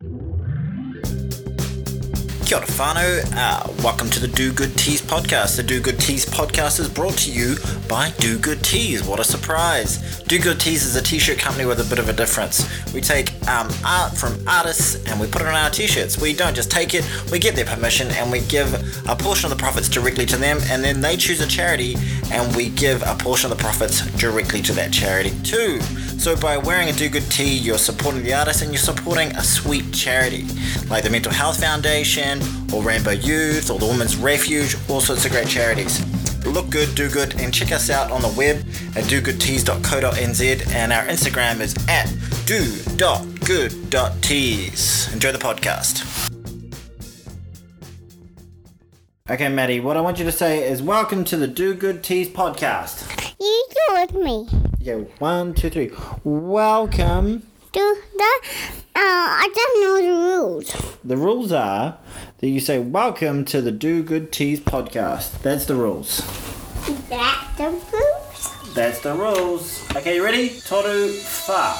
Kia ora whānau. Uh, welcome to the Do Good Tees podcast. The Do Good Tees podcast is brought to you by Do Good Tees. What a surprise! Do Good Tees is a t-shirt company with a bit of a difference. We take um, art from artists and we put it on our t-shirts. We don't just take it, we get their permission and we give a portion of the profits directly to them and then they choose a charity and we give a portion of the profits directly to that charity too. So by wearing a Do Good Tee, you're supporting the artist and you're supporting a sweet charity like the Mental Health Foundation or Rainbow Youth or the Women's Refuge, all sorts of great charities. Look good, do good, and check us out on the web at dogoodtees.co.nz and our Instagram is at do.good.tees. Enjoy the podcast. Okay, Maddie, what I want you to say is welcome to the Do Good Tees podcast. You do with me. Okay, one, two, three. Welcome. Do the. Uh, I don't know the rules. The rules are that you say welcome to the Do Good Tees podcast. That's the rules. Is that the rules? That's the rules. Okay, you ready? Toru fa.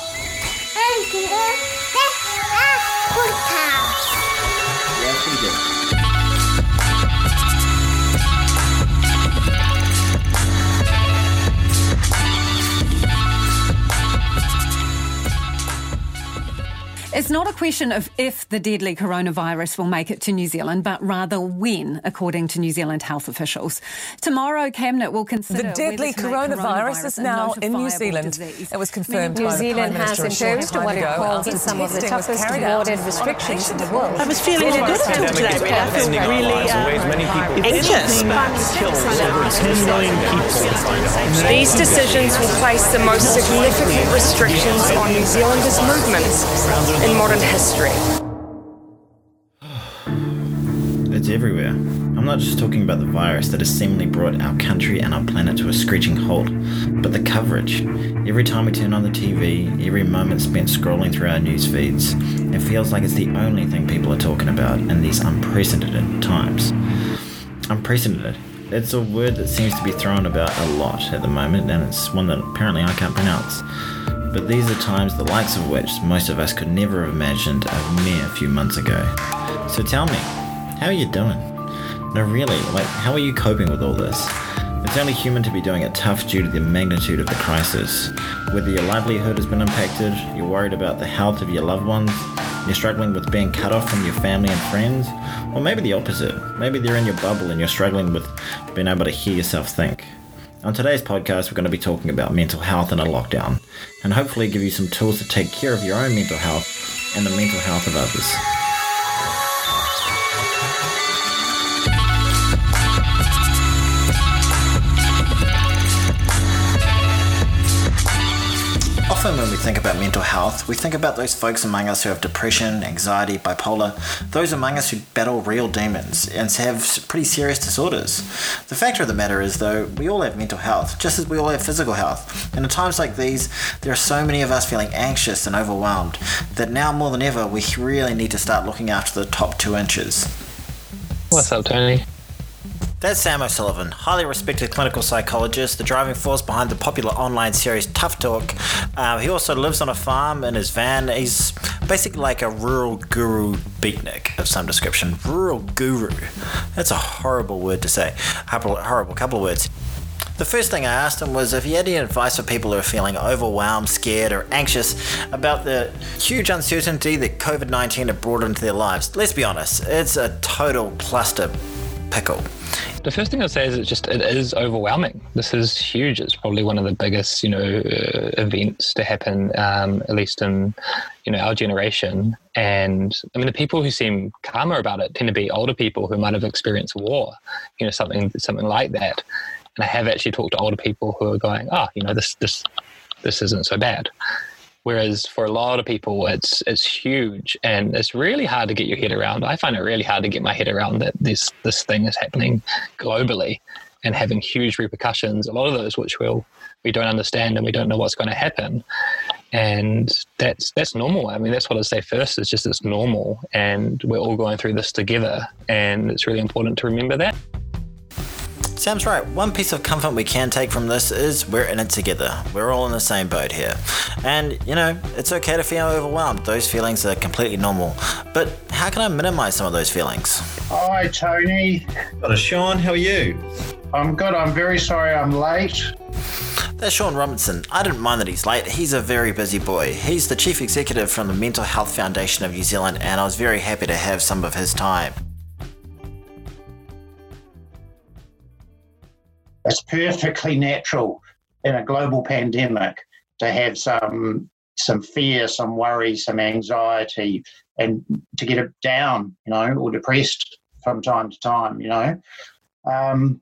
It's not a question of if the deadly coronavirus will make it to New Zealand, but rather when, according to New Zealand health officials. Tomorrow, Cabinet will consider. The deadly whether to make coronavirus is now in New Zealand. disease. It was confirmed New by the Zealand Prime has Minister imposed what it calls after some of the toughest carried out warded on a restrictions in the world. I was feeling a bit still today, but I feel really uh, anxious. Ten million people. These decisions will place the most significant restrictions on New Zealanders' movements in modern history. It's everywhere. I'm not just talking about the virus that has seemingly brought our country and our planet to a screeching halt, but the coverage. Every time we turn on the TV, every moment spent scrolling through our news feeds, it feels like it's the only thing people are talking about in these unprecedented times. Unprecedented. It's a word that seems to be thrown about a lot at the moment, and it's one that apparently I can't pronounce. But these are times the likes of which most of us could never have imagined a mere few months ago. So tell me, how are you doing? No, really, like, how are you coping with all this? It's only human to be doing it tough due to the magnitude of the crisis. Whether your livelihood has been impacted, you're worried about the health of your loved ones, you're struggling with being cut off from your family and friends, or maybe the opposite. Maybe they're in your bubble and you're struggling with being able to hear yourself think. On today's podcast, we're going to be talking about mental health in a lockdown, and hopefully give you some tools to take care of your own mental health and the mental health of others. Often, when we think about mental health, we think about those folks among us who have depression, anxiety, bipolar, those among us who battle real demons and have pretty serious disorders. The fact of the matter is, though, we all have mental health, just as we all have physical health. And at times like these, there are so many of us feeling anxious and overwhelmed that now more than ever, we really need to start looking after the top two inches. What's up, Tony? That's Sam O'Sullivan, highly respected clinical psychologist, the driving force behind the popular online series Tough Talk. Uh, he also lives on a farm in his van. He's basically like a rural guru beatnik of some description. Rural guru. That's a horrible word to say. Horrible, horrible couple of words. The first thing I asked him was if he had any advice for people who are feeling overwhelmed, scared, or anxious about the huge uncertainty that COVID 19 had brought into their lives. Let's be honest, it's a total cluster pickle. The first thing I'd say is it just it is overwhelming. This is huge. It's probably one of the biggest, you know, uh, events to happen, um, at least in, you know, our generation. And I mean, the people who seem calmer about it tend to be older people who might have experienced war, you know, something something like that. And I have actually talked to older people who are going, oh, you know, this this this isn't so bad. Whereas for a lot of people, it's it's huge and it's really hard to get your head around. I find it really hard to get my head around that this this thing is happening globally and having huge repercussions. A lot of those which we'll we don't understand and we don't know what's going to happen. And that's that's normal. I mean, that's what I say first. It's just it's normal, and we're all going through this together, and it's really important to remember that. Sam's right. One piece of comfort we can take from this is we're in it together. We're all in the same boat here. And, you know, it's okay to feel overwhelmed. Those feelings are completely normal. But how can I minimize some of those feelings? Hi, Tony. Hello, Shaun. How are you? I'm good. I'm very sorry I'm late. There's Shaun Robinson. I didn't mind that he's late. He's a very busy boy. He's the chief executive from the Mental Health Foundation of New Zealand, and I was very happy to have some of his time. It's perfectly natural in a global pandemic to have some some fear, some worry, some anxiety, and to get it down, you know, or depressed from time to time, you know. Um,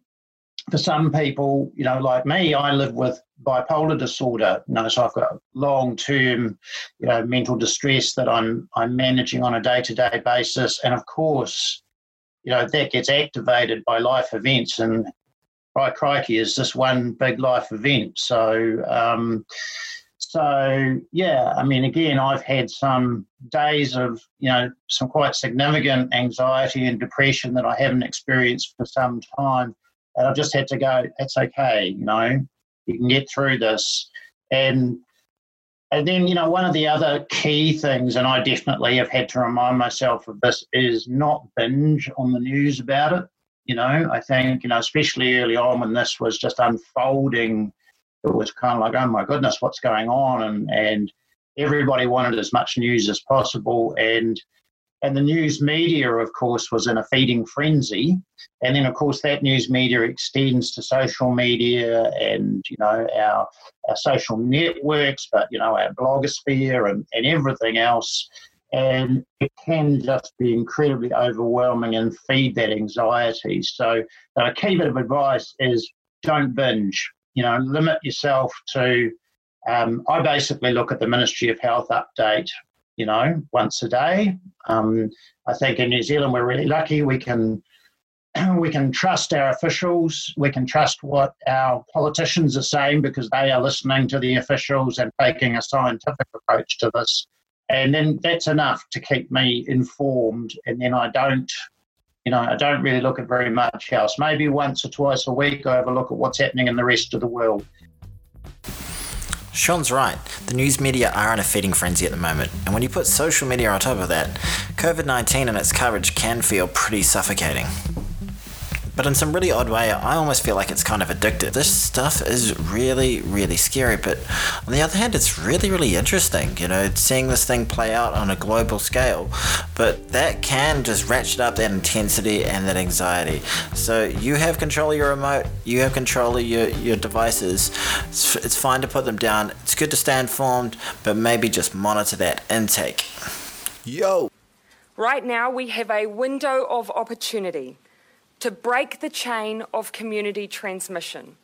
for some people, you know, like me, I live with bipolar disorder. You know, so I've got long term, you know, mental distress that I'm I'm managing on a day to day basis, and of course, you know, that gets activated by life events, and crikey, is this one big life event. So. Um, so yeah, I mean, again, I've had some days of you know some quite significant anxiety and depression that I haven't experienced for some time and I've just had to go, That's okay, you know, you can get through this. And and then, you know, one of the other key things, and I definitely have had to remind myself of this, is not binge on the news about it. You know, I think, you know, especially early on when this was just unfolding, it was kind of like, oh my goodness, what's going on? And and everybody wanted as much news as possible. And and the news media, of course, was in a feeding frenzy. And then, of course, that news media extends to social media and, you know, our, our social networks, but, you know, our blogosphere and, and everything else. And it can just be incredibly overwhelming and feed that anxiety. So, a key bit of advice is don't binge. You know, limit yourself to. Um, I basically look at the Ministry of Health update you know, once a day. Um, I think in New Zealand we're really lucky. We can we can trust our officials. We can trust what our politicians are saying because they are listening to the officials and taking a scientific approach to this. And then that's enough to keep me informed. And then I don't, you know, I don't really look at very much else. Maybe once or twice a week I have a look at what's happening in the rest of the world. Shaun's right. The news media are in a feeding frenzy at the moment, and when you put social media on top of that, COVID 19 and its coverage can feel pretty suffocating. But in some really odd way, I almost feel like it's kind of addictive. This stuff is really, really scary, but on the other hand, it's really, really interesting, you know, seeing this thing play out on a global scale. But that can just ratchet up that intensity and that anxiety. So you have control of your remote, you have control of your, your devices. It's, it's fine to put them down. It's good to stay informed, but maybe just monitor that intake. Yo! Right now, we have a window of opportunity to break the chain of community transmission,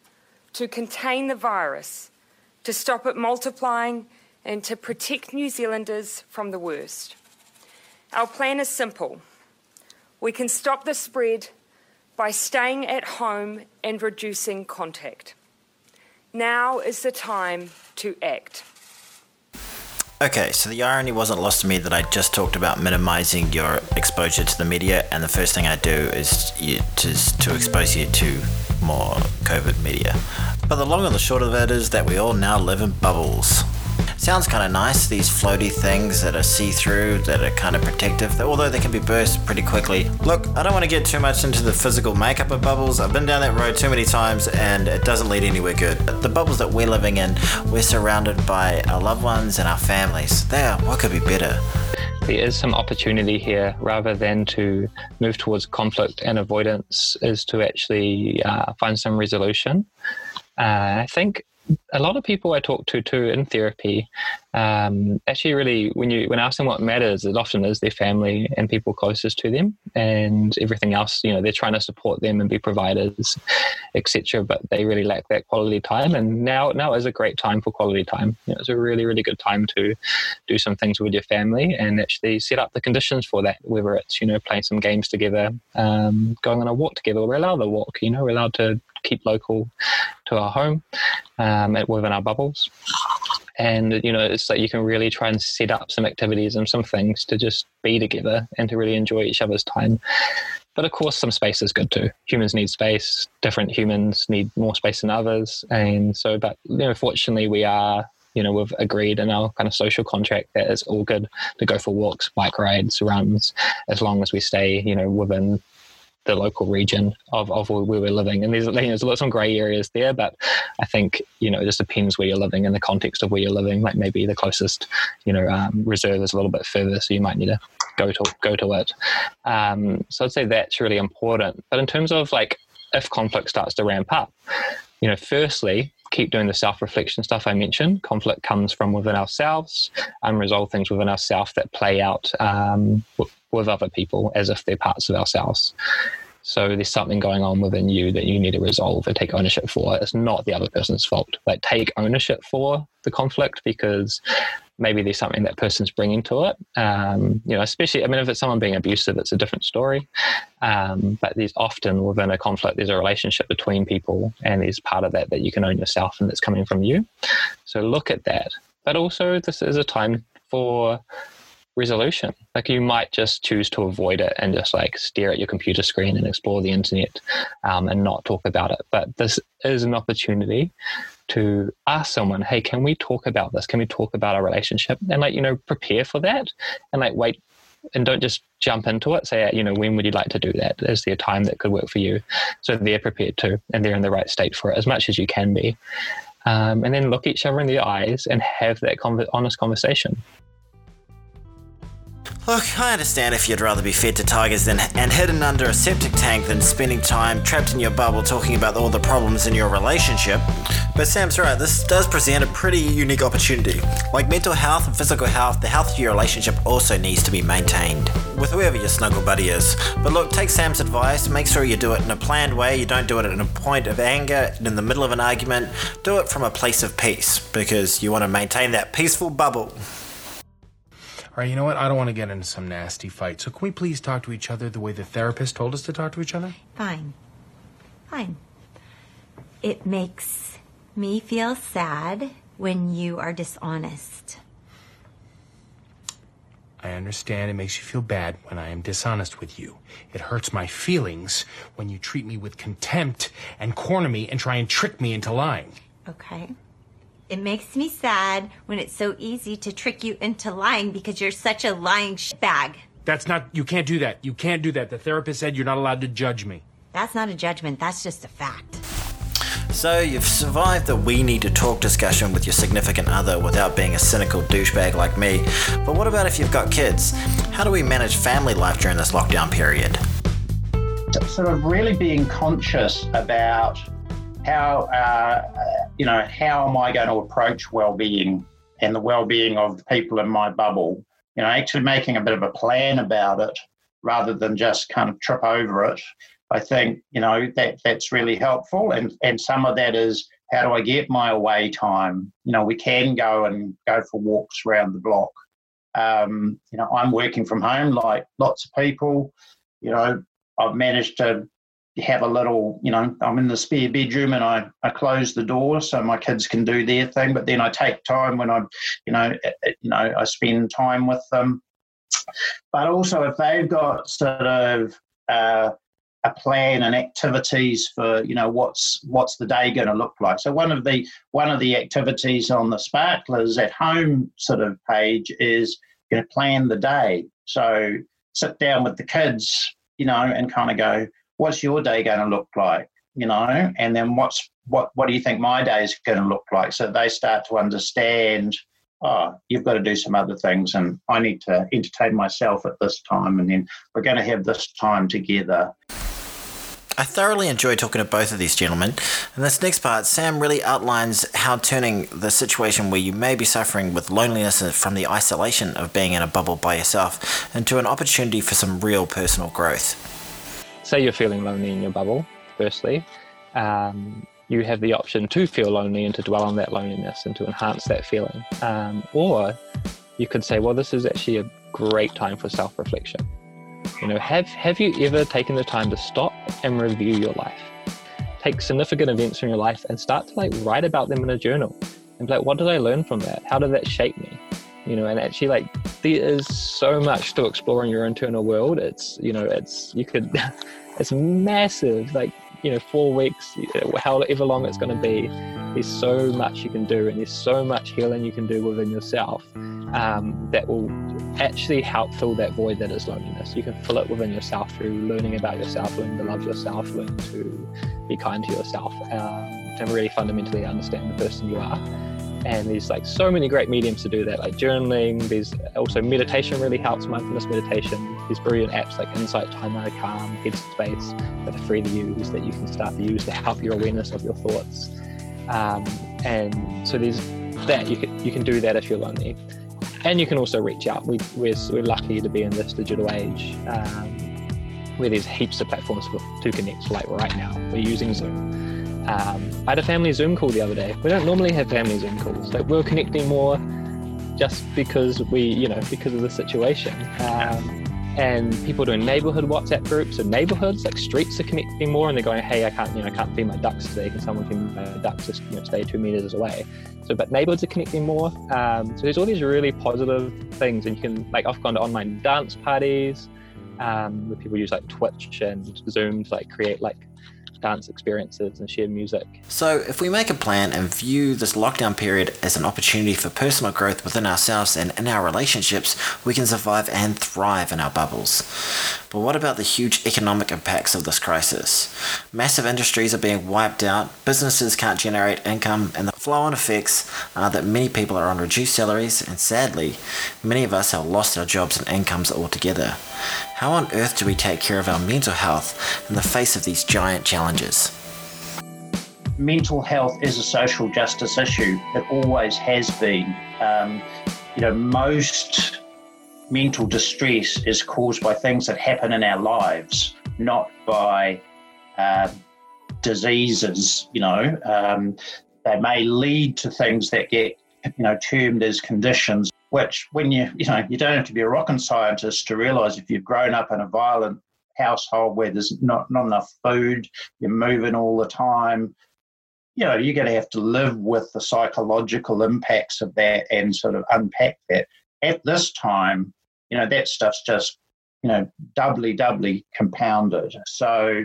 to contain the virus, to stop it multiplying, and to protect New Zealanders from the worst. Our plan is simple. We can stop the spread by staying at home and reducing contact. Now is the time to act. Okay, so the irony wasn't lost to me that I just talked about minimizing your exposure to the media, and the first thing I do is to, to expose you to more COVID media. But the long and the short of it is that we all now live in bubbles. Sounds kind of nice, these floaty things that are see through, that are kind of protective, although they can be burst pretty quickly. Look, I don't want to get too much into the physical makeup of bubbles. I've been down that road too many times and it doesn't lead anywhere good. The bubbles that we're living in, we're surrounded by our loved ones and our families. There, what could be better? there is some opportunity here rather than to move towards conflict and avoidance is to actually uh, find some resolution uh, i think a lot of people I talk to too in therapy um, actually really when you when I ask them what matters, it often is their family and people closest to them, and everything else. You know, they're trying to support them and be providers, etc. But they really lack that quality time. And now now is a great time for quality time. You know, it's a really really good time to do some things with your family and actually set up the conditions for that. Whether it's you know playing some games together, um, going on a walk together. We're allowed to walk. You know, we're allowed to keep local to our home um, within our bubbles. And you know, it's like you can really try and set up some activities and some things to just be together and to really enjoy each other's time. but of course, some space is good too. Humans need space. Different humans need more space than others, and so. But you know, fortunately, we are you know, we've agreed in our kind of social contract that it's all good to go for walks, bike rides, runs, as long as we stay, you know, within the local region of, of where we're living. And there's, there's lots of grey areas there, but I think, you know, it just depends where you're living in the context of where you're living. Like maybe the closest, you know, um, reserve is a little bit further, so you might need to go to go to it. Um, so I'd say that's really important. But in terms of like if conflict starts to ramp up, you know, firstly, keep doing the self reflection stuff I mentioned. Conflict comes from within ourselves, unresolved things within ourselves that play out um, with other people as if they're parts of ourselves. So there's something going on within you that you need to resolve and take ownership for. It's not the other person's fault. Like take ownership for the conflict because maybe there's something that person's bringing to it. Um, you know, especially I mean, if it's someone being abusive, it's a different story. Um, but there's often within a conflict, there's a relationship between people, and there's part of that that you can own yourself, and that's coming from you. So look at that. But also, this is a time for resolution. Like you might just choose to avoid it and just like stare at your computer screen and explore the internet um, and not talk about it. But this is an opportunity to ask someone, hey, can we talk about this? Can we talk about our relationship? And like, you know, prepare for that and like wait and don't just jump into it. Say, you know, when would you like to do that? Is there a time that could work for you? So they're prepared to and they're in the right state for it as much as you can be. Um, and then look each other in the eyes and have that con- honest conversation. Look, I understand if you'd rather be fed to tigers than and hidden under a septic tank than spending time trapped in your bubble talking about all the problems in your relationship. But Sam's right, this does present a pretty unique opportunity. Like mental health and physical health, the health of your relationship also needs to be maintained with whoever your snuggle buddy is. But look, take Sam's advice, make sure you do it in a planned way, you don't do it in a point of anger, in the middle of an argument. Do it from a place of peace because you want to maintain that peaceful bubble. All right, you know what? I don't want to get into some nasty fight. So can we please talk to each other the way the therapist told us to talk to each other? Fine. Fine. It makes me feel sad when you are dishonest. I understand it makes you feel bad when I am dishonest with you. It hurts my feelings when you treat me with contempt and corner me and try and trick me into lying. Okay. It makes me sad when it's so easy to trick you into lying because you're such a lying sh bag. That's not, you can't do that. You can't do that. The therapist said you're not allowed to judge me. That's not a judgment, that's just a fact. So, you've survived the we need to talk discussion with your significant other without being a cynical douchebag like me. But what about if you've got kids? How do we manage family life during this lockdown period? Sort of really being conscious about how uh, you know how am I going to approach well-being and the well-being of the people in my bubble? You know, actually making a bit of a plan about it rather than just kind of trip over it. I think you know that that's really helpful, and and some of that is how do I get my away time? You know, we can go and go for walks around the block. Um, you know, I'm working from home like lots of people. You know, I've managed to have a little, you know, I'm in the spare bedroom and I, I close the door so my kids can do their thing. But then I take time when I, you know, eh, eh, you know, I spend time with them. But also if they've got sort of uh, a plan and activities for, you know, what's what's the day going to look like. So one of the one of the activities on the Sparklers at home sort of page is you know plan the day. So sit down with the kids, you know, and kind of go what's your day going to look like? You know, and then what's what what do you think my day is going to look like? So they start to understand. Oh, you've got to do some other things, and I need to entertain myself at this time, and then we're going to have this time together. I thoroughly enjoy talking to both of these gentlemen. In this next part, Sam really outlines how turning the situation where you may be suffering with loneliness from the isolation of being in a bubble by yourself into an opportunity for some real personal growth say you're feeling lonely in your bubble, firstly, um, you have the option to feel lonely and to dwell on that loneliness and to enhance that feeling. Um, or you could say, well, this is actually a great time for self reflection. You know, have, have you ever taken the time to stop and review your life? Take significant events from your life and start to like write about them in a journal and like, what did I learn from that? How did that shape me? You know, and actually like there is so much to explore in your internal world. It's you know, it's you could, it's massive. Like you know, four weeks, however long it's going to be. There's so much you can do, and there's so much healing you can do within yourself um, that will actually help fill that void that is loneliness. You can fill it within yourself through learning about yourself, learning to love yourself, learning to be kind to yourself, um, to really fundamentally understand the person you are and there's like so many great mediums to do that like journaling there's also meditation really helps mindfulness meditation there's brilliant apps like insight timer calm headspace that are free to use that you can start to use to help your awareness of your thoughts. Um, and so there's that you can you can do that if you're lonely. And you can also reach out. We, we're, we're lucky to be in this digital age um, where there's heaps of platforms for, to connect like right now we're using zoom um, I had a family Zoom call the other day. We don't normally have family Zoom calls. Like we're connecting more just because we, you know, because of the situation. Um, and people doing neighborhood WhatsApp groups and neighborhoods, like streets are connecting more, and they're going, "Hey, I can't, you know, I can't feed my ducks today. Can someone feed my ducks? Just you know, stay two meters away." So, but neighborhoods are connecting more. Um, so there's all these really positive things, and you can like I've gone to online dance parties um, where people use like Twitch and Zoom to like create like dance experiences and share music. So, if we make a plan and view this lockdown period as an opportunity for personal growth within ourselves and in our relationships, we can survive and thrive in our bubbles. But what about the huge economic impacts of this crisis? Massive industries are being wiped out, businesses can't generate income, and the flow on effects are that many people are on reduced salaries, and sadly, many of us have lost our jobs and incomes altogether. How on earth do we take care of our mental health in the face of these giant challenges? Mental health is a social justice issue. It always has been. Um, you know, most mental distress is caused by things that happen in our lives, not by uh, diseases. You know, um, they may lead to things that get you know termed as conditions which when you you know you don't have to be a rocket scientist to realize if you've grown up in a violent household where there's not, not enough food you're moving all the time you know you're going to have to live with the psychological impacts of that and sort of unpack that at this time you know that stuff's just you know doubly doubly compounded so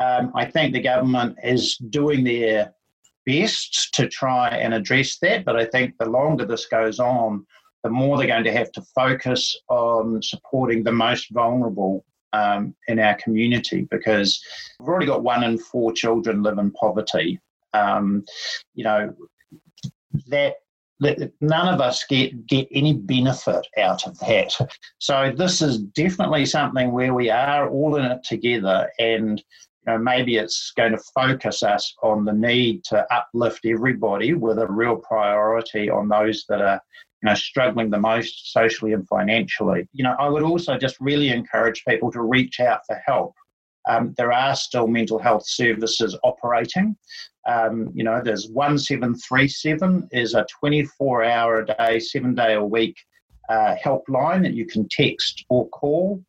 um, i think the government is doing their best to try and address that but i think the longer this goes on the more they're going to have to focus on supporting the most vulnerable um, in our community because we've already got one in four children live in poverty. Um, you know, that, that none of us get, get any benefit out of that. So this is definitely something where we are all in it together and you know, maybe it's going to focus us on the need to uplift everybody with a real priority on those that are you know, struggling the most socially and financially. You know, I would also just really encourage people to reach out for help. Um, there are still mental health services operating. Um, you know, there's 1737 is a 24 hour a day, seven day a week uh, helpline that you can text or call.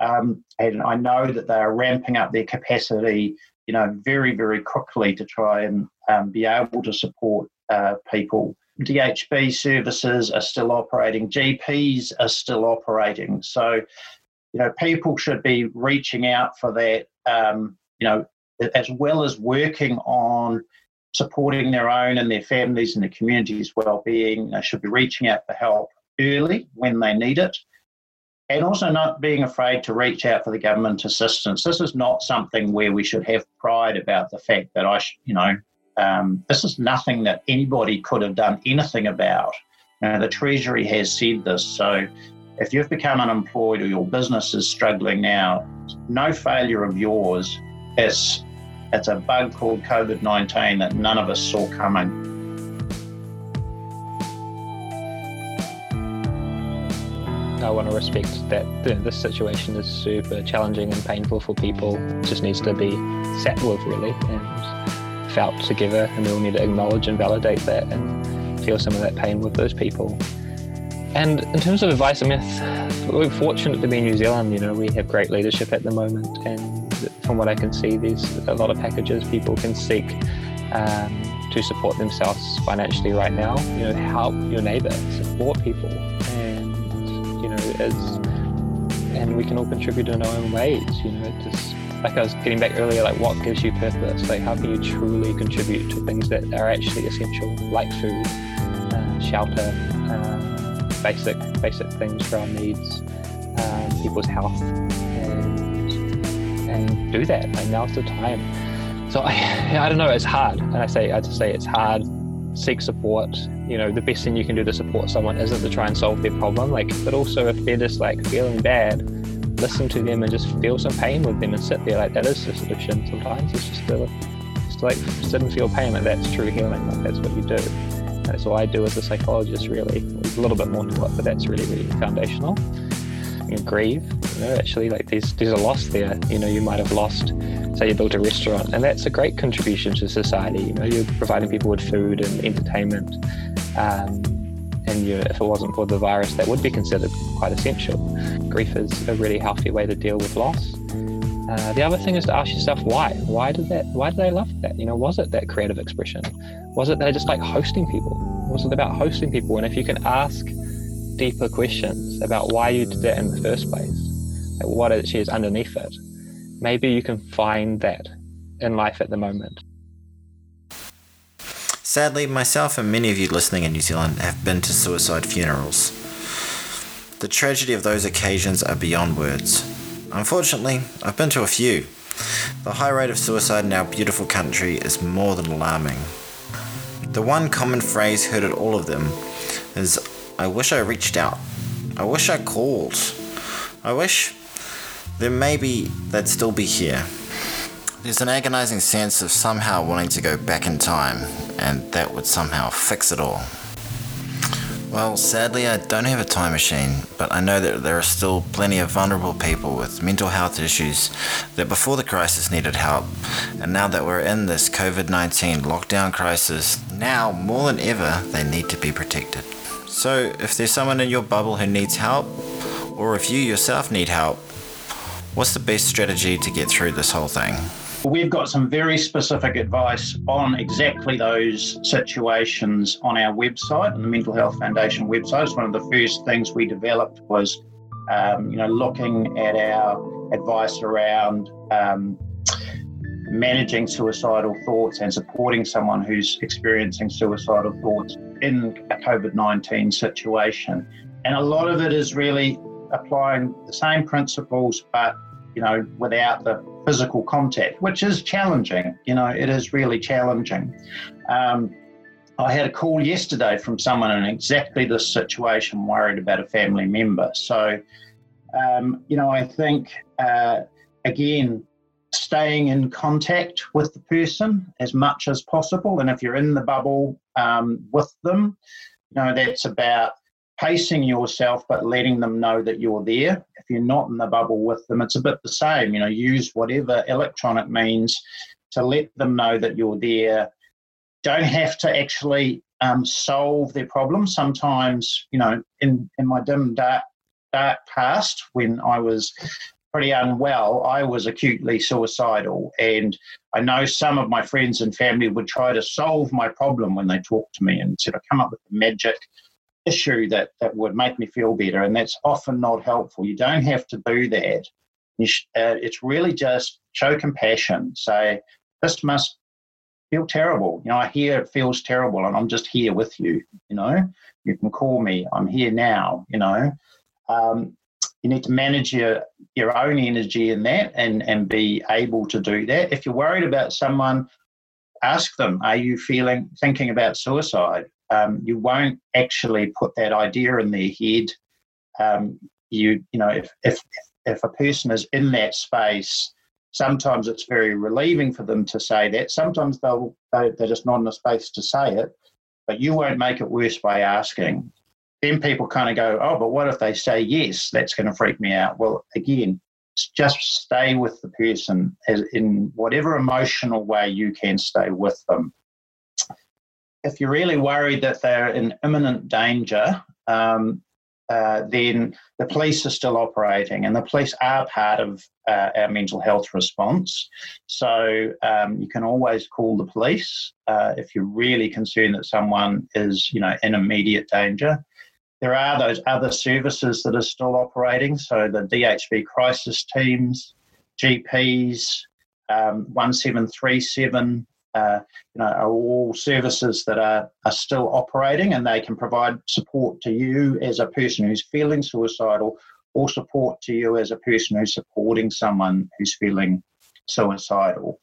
Um, and I know that they are ramping up their capacity, you know, very, very quickly to try and um, be able to support uh, people DHB services are still operating, GPs are still operating. So, you know, people should be reaching out for that, um, you know, as well as working on supporting their own and their families and the community's well-being. They should be reaching out for help early when they need it, and also not being afraid to reach out for the government assistance. This is not something where we should have pride about the fact that I, should, you know, um, this is nothing that anybody could have done anything about. Now, the Treasury has said this. So, if you've become unemployed or your business is struggling now, no failure of yours. It's it's a bug called COVID nineteen that none of us saw coming. I want to respect that this situation is super challenging and painful for people. It just needs to be sat with, really, and felt together, and we all need to acknowledge and validate that and feel some of that pain with those people. And in terms of advice, I mean, we're fortunate to be in New Zealand. You know, we have great leadership at the moment, and from what I can see, there's a lot of packages people can seek um, to support themselves financially right now. You know, help your neighbour, support people, and kids, and we can all contribute in our own ways. You know, just like I was getting back earlier, like what gives you purpose? Like how can you truly contribute to things that are actually essential, like food, uh, shelter, uh, basic basic things for our needs, um, people's health, and and do that. Like now's the time. So I, I don't know. It's hard, and I say I just say it's hard. Seek support. You know, the best thing you can do to support someone isn't to try and solve their problem. Like, but also if they're just like feeling bad, listen to them and just feel some pain with them and sit there. Like that is the solution. Sometimes it's just to, just like sit and feel pain. Like that's true healing. Like that's what you do. That's all I do as a psychologist. Really, there's a little bit more to it, but that's really really foundational. You know, grieve. You know, actually, like there's there's a loss there. You know, you might have lost say you built a restaurant, and that's a great contribution to society. You know, you're providing people with food and entertainment. Um, and you if it wasn't for the virus, that would be considered quite essential. Grief is a really healthy way to deal with loss. Uh, the other thing is to ask yourself why. Why did that? Why did they love that? You know, was it that creative expression? Was it they just like hosting people? Was it about hosting people? And if you can ask deeper questions about why you did that in the first place, like what actually is underneath it, maybe you can find that in life at the moment. Sadly, myself and many of you listening in New Zealand have been to suicide funerals. The tragedy of those occasions are beyond words. Unfortunately, I've been to a few. The high rate of suicide in our beautiful country is more than alarming. The one common phrase heard at all of them is I wish I reached out. I wish I called. I wish then maybe they'd still be here. There's an agonizing sense of somehow wanting to go back in time, and that would somehow fix it all. Well, sadly, I don't have a time machine, but I know that there are still plenty of vulnerable people with mental health issues that before the crisis needed help. And now that we're in this COVID 19 lockdown crisis, now more than ever, they need to be protected. So, if there's someone in your bubble who needs help, or if you yourself need help, what's the best strategy to get through this whole thing? We've got some very specific advice on exactly those situations on our website, on the Mental Health Foundation website. It's one of the first things we developed was, um, you know, looking at our advice around um, managing suicidal thoughts and supporting someone who's experiencing suicidal thoughts in a COVID 19 situation. And a lot of it is really applying the same principles, but you know, without the physical contact, which is challenging. You know, it is really challenging. Um, I had a call yesterday from someone in exactly this situation, worried about a family member. So, um, you know, I think, uh, again, staying in contact with the person as much as possible. And if you're in the bubble um, with them, you know, that's about pacing yourself but letting them know that you're there. If you're not in the bubble with them, it's a bit the same. You know, use whatever electronic means to let them know that you're there. Don't have to actually um, solve their problems. Sometimes, you know, in, in my dim, dark, dark past, when I was pretty unwell, I was acutely suicidal. And I know some of my friends and family would try to solve my problem when they talk to me and sort of come up with a magic issue that, that would make me feel better. And that's often not helpful. You don't have to do that. Sh- uh, it's really just show compassion. Say, this must feel terrible. You know, I hear it feels terrible and I'm just here with you. You know, you can call me. I'm here now. You know, um, you need to manage your, your own energy in that and, and be able to do that. If you're worried about someone, ask them, are you feeling, thinking about suicide? um, you won't actually put that idea in their head. Um, you you know if, if if a person is in that space, sometimes it's very relieving for them to say that. Sometimes they'll they're just not in a space to say it, but you won't make it worse by asking. Then people kind of go, oh, but what if they say yes? That's going to freak me out. Well, again, just stay with the person in whatever emotional way you can stay with them if you're really worried that they're in imminent danger, um, uh, then the police are still operating, and the police are part of uh, our mental health response. So um, you can always call the police uh, if you're really concerned that someone is, you know, in immediate danger. There are those other services that are still operating. So the DHB crisis teams, GPs, um, 1737, uh, you know, are all services that are, are still operating and they can provide support to you as a person who's feeling suicidal or support to you as a person who's supporting someone who's feeling suicidal.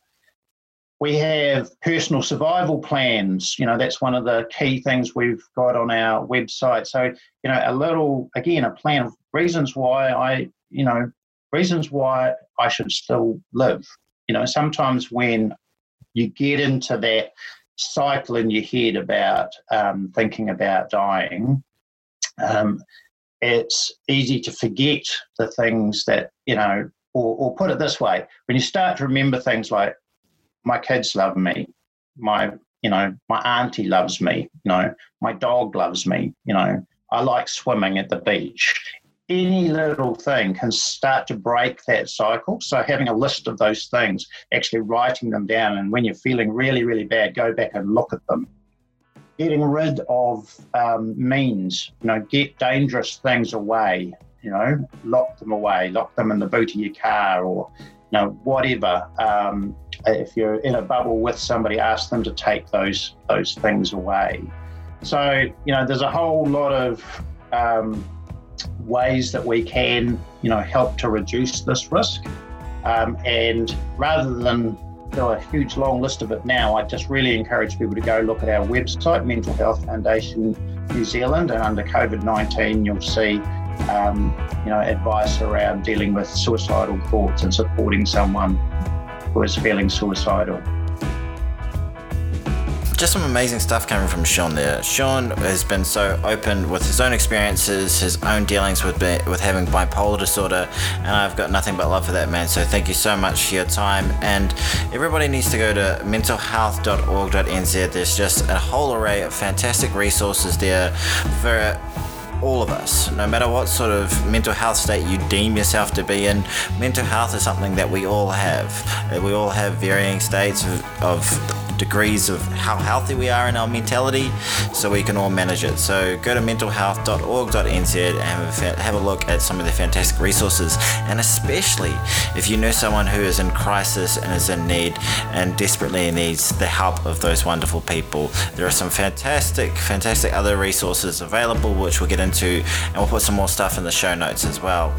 We have personal survival plans. You know, that's one of the key things we've got on our website. So, you know, a little, again, a plan of reasons why I, you know, reasons why I should still live. You know, sometimes when you get into that cycle in your head about um, thinking about dying, um, it's easy to forget the things that, you know, or, or put it this way when you start to remember things like, my kids love me, my, you know, my auntie loves me, you know, my dog loves me, you know, I like swimming at the beach. Any little thing can start to break that cycle. So, having a list of those things, actually writing them down, and when you're feeling really, really bad, go back and look at them getting rid of um, means, you know, get dangerous things away, you know, lock them away, lock them in the boot of your car or, you know, whatever. Um, if you're in a bubble with somebody, ask them to take those those things away. So, you know, there's a whole lot of um, ways that we can, you know, help to reduce this risk. Um, and rather than do a huge long list of it now, I just really encourage people to go look at our website, Mental Health Foundation New Zealand, and under COVID 19, you'll see um, you know, advice around dealing with suicidal thoughts and supporting someone who is feeling suicidal just some amazing stuff coming from Shaun there. Shaun has been so open with his own experiences, his own dealings with with having bipolar disorder, and I've got nothing but love for that man. So thank you so much for your time. And everybody needs to go to mentalhealth.org.nz. There's just a whole array of fantastic resources there for all of us, no matter what sort of mental health state you deem yourself to be in, mental health is something that we all have. We all have varying states of, of degrees of how healthy we are in our mentality so we can all manage it. So go to mentalhealth.org.nz and have a, look at some of the fantastic resources. And especially if you know someone who is in crisis and is in need and desperately needs the help of those wonderful people, there are some fantastic, fantastic other resources available which we'll get into and we'll put some more stuff in the show notes as well.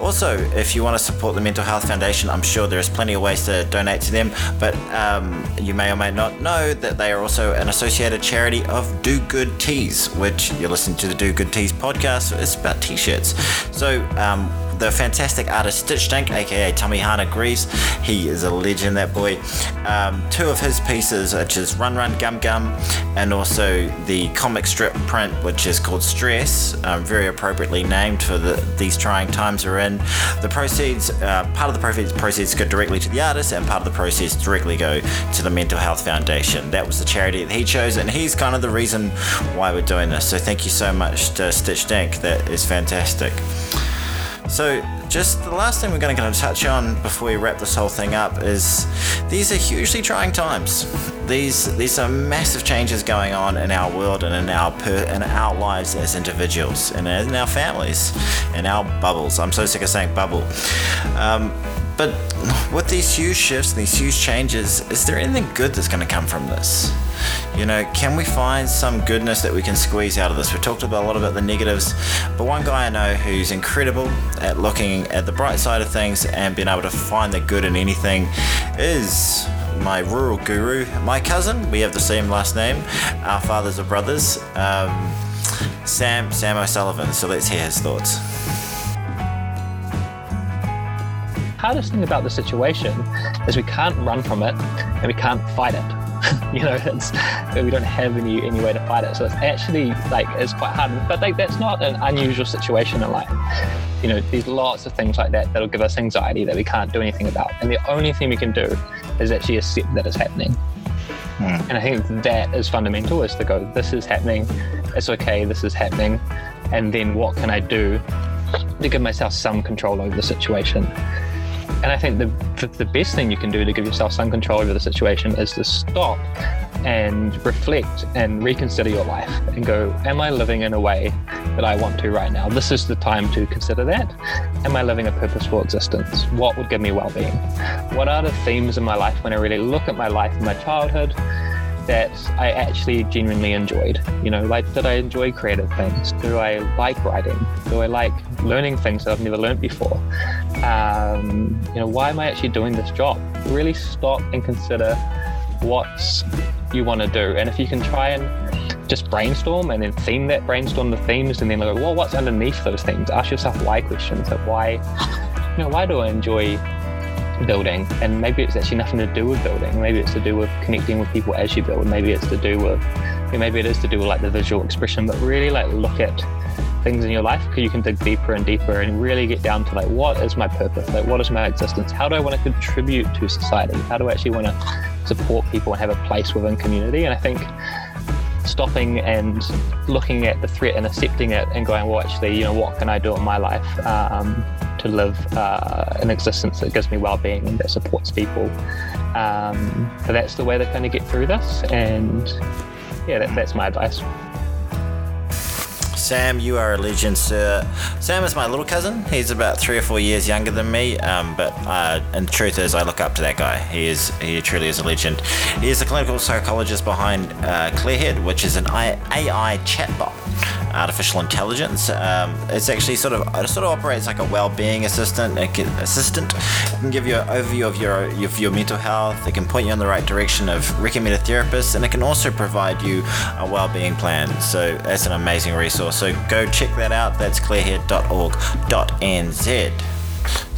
Also, if you want to support the Mental Health Foundation, I'm sure there's plenty of ways to donate to them, but um, you may or may not not know that they are also an associated charity of Do Good Tees, which you're listening to the Do Good Tees podcast. It's about t-shirts. So um, the fantastic artist Stitch Dink, aka Tommy Tamihana Greaves. He is a legend, that boy. Um, two of his pieces, which is Run Run Gum Gum, and also the comic strip print, which is called Stress, um, very appropriately named for the, these trying times we're in. The proceeds, uh, part of the proceeds, proceeds go directly to the artist, and part of the proceeds directly go to the Mental Health Foundation. That was the charity that he chose, and he's kind of the reason why we're doing this. So thank you so much to Stitch Dink. That is fantastic. So, just the last thing we're going to touch on before we wrap this whole thing up is these are hugely trying times. These these are massive changes going on in our world and in our per, in our lives as individuals and in our families, in our bubbles. I'm so sick of saying bubble. Um, but with these huge shifts, and these huge changes, is there anything good that's going to come from this? You know, can we find some goodness that we can squeeze out of this? We talked about a lot about the negatives, but one guy I know who's incredible at looking at the bright side of things and being able to find the good in anything is my rural guru, my cousin. We have the same last name. Our fathers are brothers. Um, Sam Sam O'Sullivan. So let's hear his thoughts. Hardest thing about the situation is we can't run from it and we can't fight it. you know, it's we don't have any any way to fight it. So it's actually like it's quite hard. But like that's not an unusual situation in life. You know, there's lots of things like that that'll give us anxiety that we can't do anything about. And the only thing we can do is actually accept that it's happening. Mm. And I think that is fundamental is to go, this is happening, it's okay, this is happening. And then what can I do to give myself some control over the situation? And I think the, the, best thing you can do to give yourself some control over the situation is to stop and reflect and reconsider your life and go, Am I living in a way that I want to right now? This is the time to consider that. Am I living a purposeful existence? What would give me well being? What are the themes in my life when I really look at my life and my childhood? that I actually genuinely enjoyed. You know, like did I enjoy creative things? Do I like writing? Do I like learning things that I've never learned before? Um, you know, why am I actually doing this job? Really stop and consider what you want to do. And if you can try and just brainstorm and then theme that brainstorm the themes and then look, well, what's underneath those things? Ask yourself why questions. Like why, you know, why do I enjoy building and maybe it's actually nothing to do with building maybe it's to do with connecting with people as you build maybe it's to do with maybe it is to do with like the visual expression but really like look at things in your life because you can dig deeper and deeper and really get down to like what is my purpose like what is my existence how do i want to contribute to society how do i actually want to support people and have a place within community and i think stopping and looking at the threat and accepting it and going well actually you know what can i do in my life um, to live uh, an existence that gives me well-being and that supports people. Um, so that's the way they're going to get through this, and yeah, that, that's my advice. Sam, you are a legend, sir. Sam is my little cousin. He's about three or four years younger than me, um, but uh, and the truth is, I look up to that guy. He is he truly is a legend. He is the clinical psychologist behind uh, Clearhead, which is an AI chatbot artificial intelligence. Um, it's actually sort of it sort of operates like a well-being assistant. Can, assistant it can give you an overview of your of your mental health. It can point you in the right direction of recommend a therapist, and it can also provide you a well-being plan. So that's an amazing resource. So go check that out. That's clearhead.org.nz.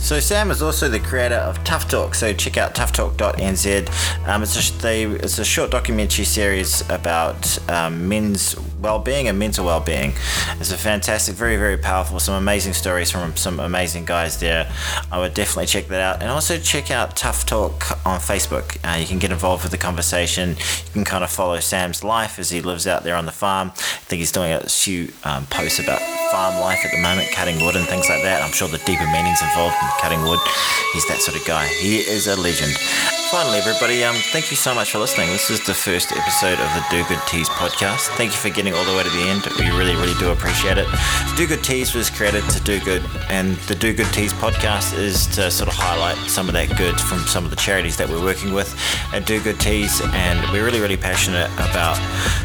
So Sam is also the creator of Tough Talk. So check out toughtalk.nz. Um, it's, a, they, it's a short documentary series about um, men's well-being and mental well-being. It's a fantastic, very, very powerful, some amazing stories from some amazing guys there. I would definitely check that out. And also check out Tough Talk on Facebook. Uh, you can get involved with the conversation. You can kind of follow Sam's life as he lives out there on the farm. I think he's doing a few um, posts about farm life at the moment, cutting wood and things like that. I'm sure the deeper meanings involved in cutting wood. He's that sort of guy. He is a legend. Finally, everybody, um, thank you so much for listening. This is the first episode of the Do Good Tees podcast. Thank you for getting all the way to the end. We really, really do appreciate it. Do Good Tees was created to do good, and the Do Good Tees podcast is to sort of highlight some of that good from some of the charities that we're working with at Do Good Tees, and we're really, really passionate about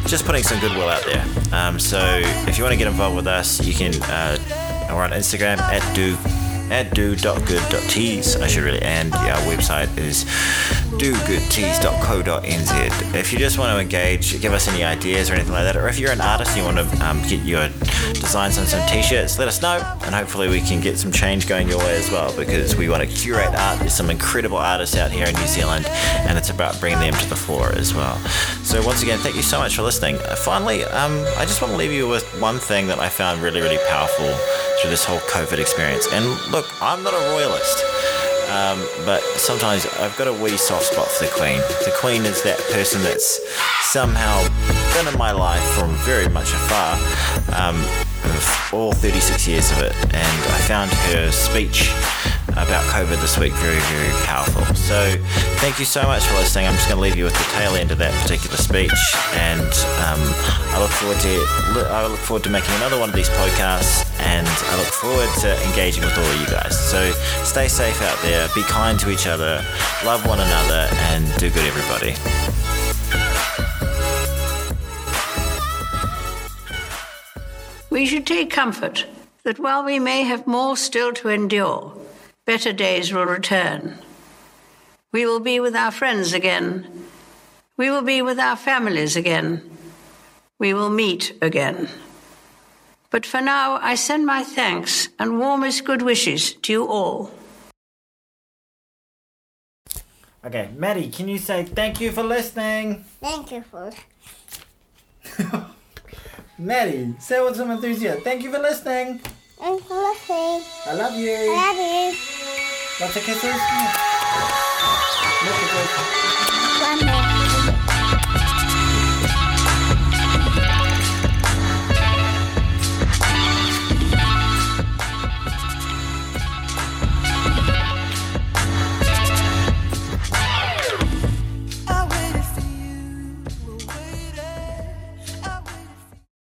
just putting some goodwill out there. Um, so if you want to get involved with us, you can. Uh, we're on Instagram at do at do.good.tees, I should really, and our website is dogoodtees.co.nz. If you just want to engage, give us any ideas or anything like that, or if you're an artist and you want to um, get your designs on some t-shirts, let us know, and hopefully we can get some change going your way as well, because we want to curate art. There's some incredible artists out here in New Zealand, and it's about bringing them to the fore as well. So once again, thank you so much for listening. Uh, finally, um, I just want to leave you with one thing that I found really, really powerful through this whole COVID experience. And look, I'm not a royalist. Um, but sometimes I've got a wee soft spot for the Queen. The Queen is that person that's somehow been in my life from very much afar, um, all 36 years of it, and I found her speech about COVID this week very, very powerful. So thank you so much for listening. I'm just going to leave you with the tail end of that particular speech, and um, I look forward to I look forward to making another one of these podcasts, and I look forward to engaging with all of you guys. So stay safe out there, be kind to each other, love one another, and do good, everybody. We should take comfort that while we may have more still to endure, better days will return. We will be with our friends again. We will be with our families again. We will meet again. But for now, I send my thanks and warmest good wishes to you all. Okay, Maddie, can you say thank you for listening? Thank you for. Maddie, say with some enthusiasm. Thank you for listening. Thanks for listening. I love you. I love you. Warte, kennst du das? Mit